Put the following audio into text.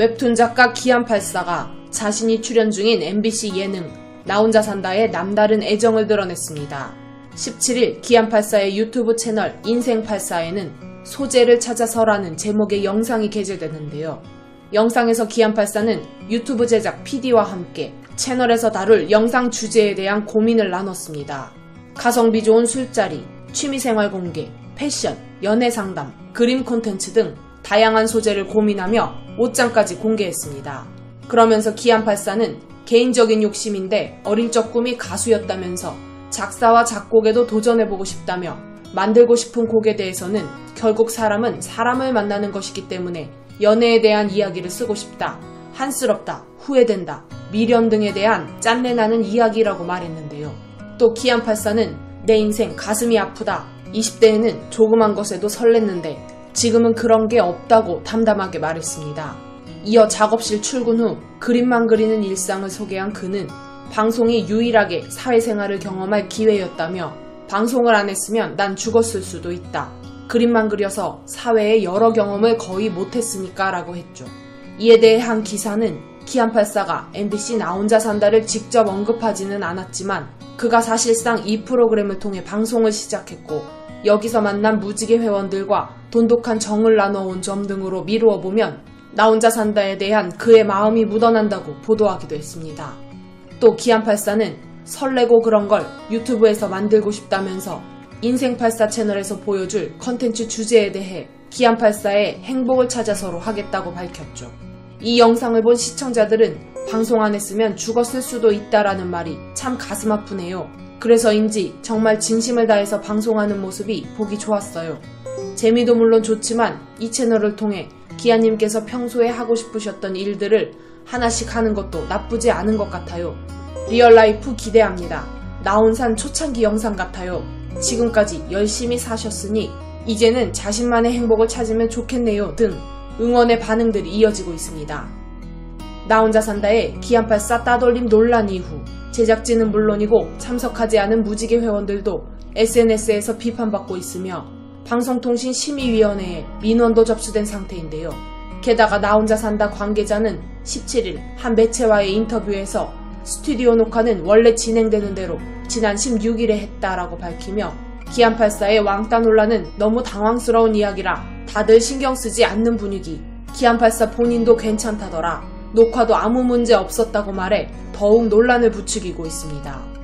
웹툰 작가 기안84가 자신이 출연 중인 MBC 예능 나 혼자 산다에 남다른 애정을 드러냈습니다. 17일 기안84의 유튜브 채널 인생84에는 소재를 찾아서라는 제목의 영상이 게재되는데요. 영상에서 기안84는 유튜브 제작 PD와 함께 채널에서 다룰 영상 주제에 대한 고민을 나눴습니다. 가성비 좋은 술자리, 취미생활 공개, 패션, 연애 상담, 그림 콘텐츠 등 다양한 소재를 고민하며 옷장까지 공개했습니다. 그러면서 기안84는 개인적인 욕심인데 어릴 적 꿈이 가수였다면서 작사와 작곡에도 도전해보고 싶다며 만들고 싶은 곡에 대해서는 결국 사람은 사람을 만나는 것이기 때문에 연애에 대한 이야기를 쓰고 싶다. 한스럽다. 후회된다. 미련 등에 대한 짠내나는 이야기라고 말했는데요. 또 기안84는 내 인생 가슴이 아프다. 20대에는 조그만 것에도 설렜는데 지금은 그런 게 없다고 담담하게 말했습니다. 이어 작업실 출근 후 그림만 그리는 일상을 소개한 그는 방송이 유일하게 사회생활을 경험할 기회였다며 방송을 안 했으면 난 죽었을 수도 있다. 그림만 그려서 사회의 여러 경험을 거의 못했으니까 라고 했죠. 이에 대해 한 기사는 기안84가 MBC 나 혼자 산다를 직접 언급하지는 않았지만 그가 사실상 이 프로그램을 통해 방송을 시작했고 여기서 만난 무지개 회원들과 돈독한 정을 나눠온 점 등으로 미루어 보면 나 혼자 산다에 대한 그의 마음이 묻어난다고 보도하기도 했습니다. 또 기안84는 설레고 그런 걸 유튜브에서 만들고 싶다면서 인생84 채널에서 보여줄 컨텐츠 주제에 대해 기안84의 행복을 찾아서로 하겠다고 밝혔죠. 이 영상을 본 시청자들은 방송 안 했으면 죽었을 수도 있다라는 말이 참 가슴 아프네요. 그래서인지 정말 진심을 다해서 방송하는 모습이 보기 좋았어요. 재미도 물론 좋지만 이 채널을 통해 기안님께서 평소에 하고 싶으셨던 일들을 하나씩 하는 것도 나쁘지 않은 것 같아요. real life 기대합니다. 나혼산 초창기 영상 같아요. 지금까지 열심히 사셨으니 이제는 자신만의 행복을 찾으면 좋겠네요 등 응원의 반응들이 이어지고 있습니다. 나 혼자 산다의 기안84 따돌림 논란 이후 제작진은 물론이고 참석하지 않은 무지개 회원들도 SNS에서 비판받고 있으며 방송통신심의위원회에 민원도 접수된 상태인데요. 게다가 나 혼자 산다 관계자는 17일 한 매체와의 인터뷰에서 스튜디오 녹화는 원래 진행되는 대로 지난 16일에 했다라고 밝히며 기안84의 왕따 논란은 너무 당황스러운 이야기라 다들 신경 쓰지 않는 분위기. 기안84 본인도 괜찮다더라. 녹화도 아무 문제 없었다고 말해 더욱 논란을 부추기고 있습니다.